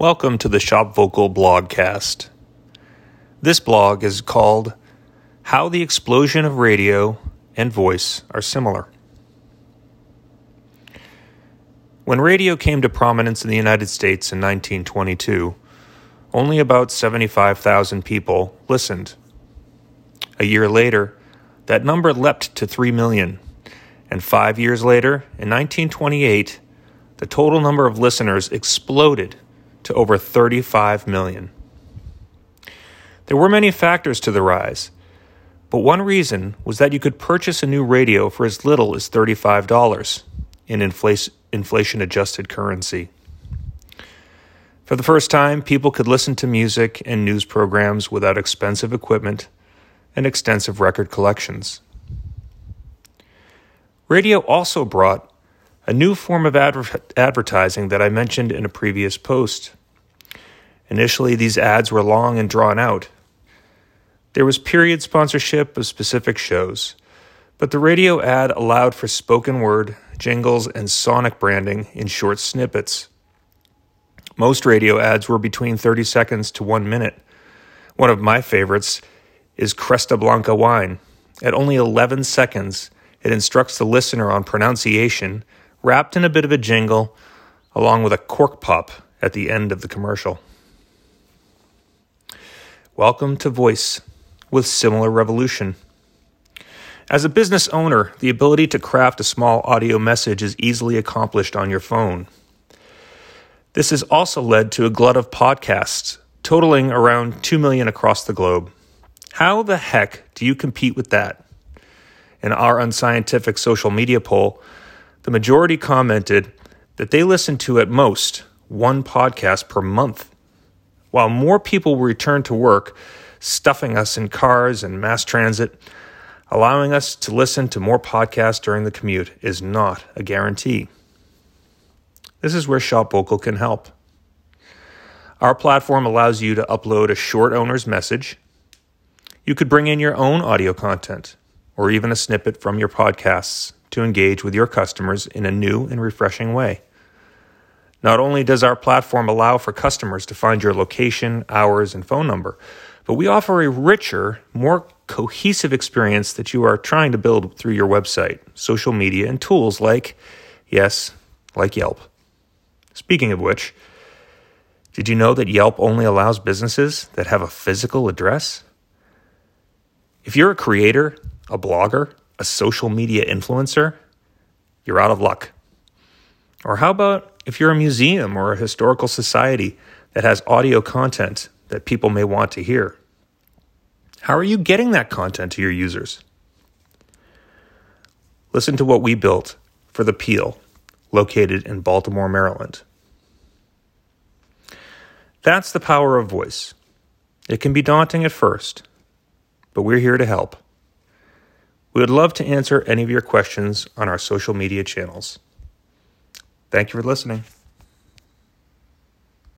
Welcome to the Shop Vocal blogcast. This blog is called How the Explosion of Radio and Voice Are Similar. When radio came to prominence in the United States in 1922, only about 75,000 people listened. A year later, that number leapt to 3 million, and five years later, in 1928, the total number of listeners exploded to over 35 million. There were many factors to the rise, but one reason was that you could purchase a new radio for as little as $35 in inflation adjusted currency. For the first time, people could listen to music and news programs without expensive equipment and extensive record collections. Radio also brought a new form of adver- advertising that I mentioned in a previous post. Initially, these ads were long and drawn out. There was period sponsorship of specific shows, but the radio ad allowed for spoken word, jingles, and sonic branding in short snippets. Most radio ads were between 30 seconds to one minute. One of my favorites is Cresta Blanca wine. At only 11 seconds, it instructs the listener on pronunciation wrapped in a bit of a jingle, along with a cork pop at the end of the commercial. Welcome to Voice with Similar Revolution. As a business owner, the ability to craft a small audio message is easily accomplished on your phone. This has also led to a glut of podcasts, totaling around 2 million across the globe. How the heck do you compete with that? In our unscientific social media poll, the majority commented that they listen to at most one podcast per month. While more people return to work, stuffing us in cars and mass transit, allowing us to listen to more podcasts during the commute is not a guarantee. This is where Shop Vocal can help. Our platform allows you to upload a short owner's message. You could bring in your own audio content or even a snippet from your podcasts to engage with your customers in a new and refreshing way. Not only does our platform allow for customers to find your location, hours, and phone number, but we offer a richer, more cohesive experience that you are trying to build through your website, social media, and tools like, yes, like Yelp. Speaking of which, did you know that Yelp only allows businesses that have a physical address? If you're a creator, a blogger, a social media influencer, you're out of luck. Or how about if you're a museum or a historical society that has audio content that people may want to hear? How are you getting that content to your users? Listen to what we built for The Peale, located in Baltimore, Maryland. That's the power of voice. It can be daunting at first, but we're here to help. We would love to answer any of your questions on our social media channels. Thank you for listening.